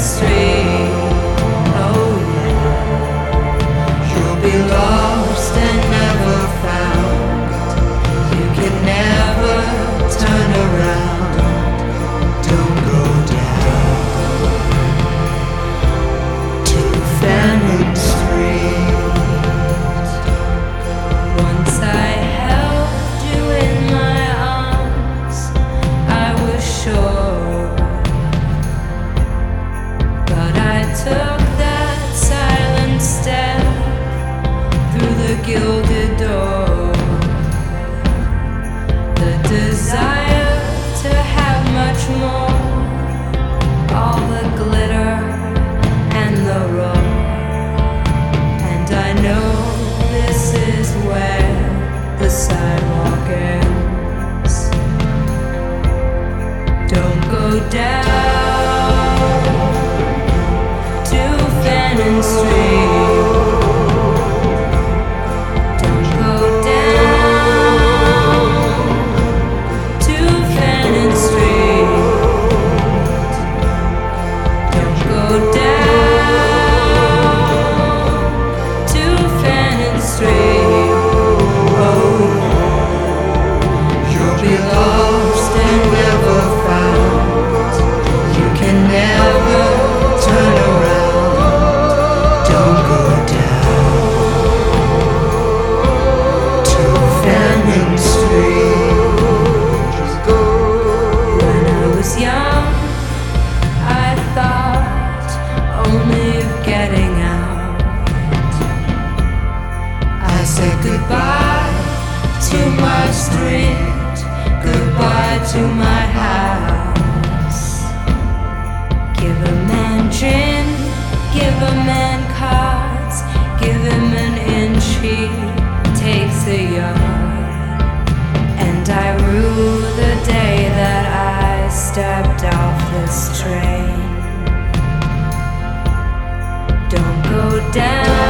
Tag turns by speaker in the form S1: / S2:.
S1: street. down. goodbye to my house. Give a man gin, give a man cards, give him an inch, he takes a yard. And I rue the day that I stepped off this train. Don't go down.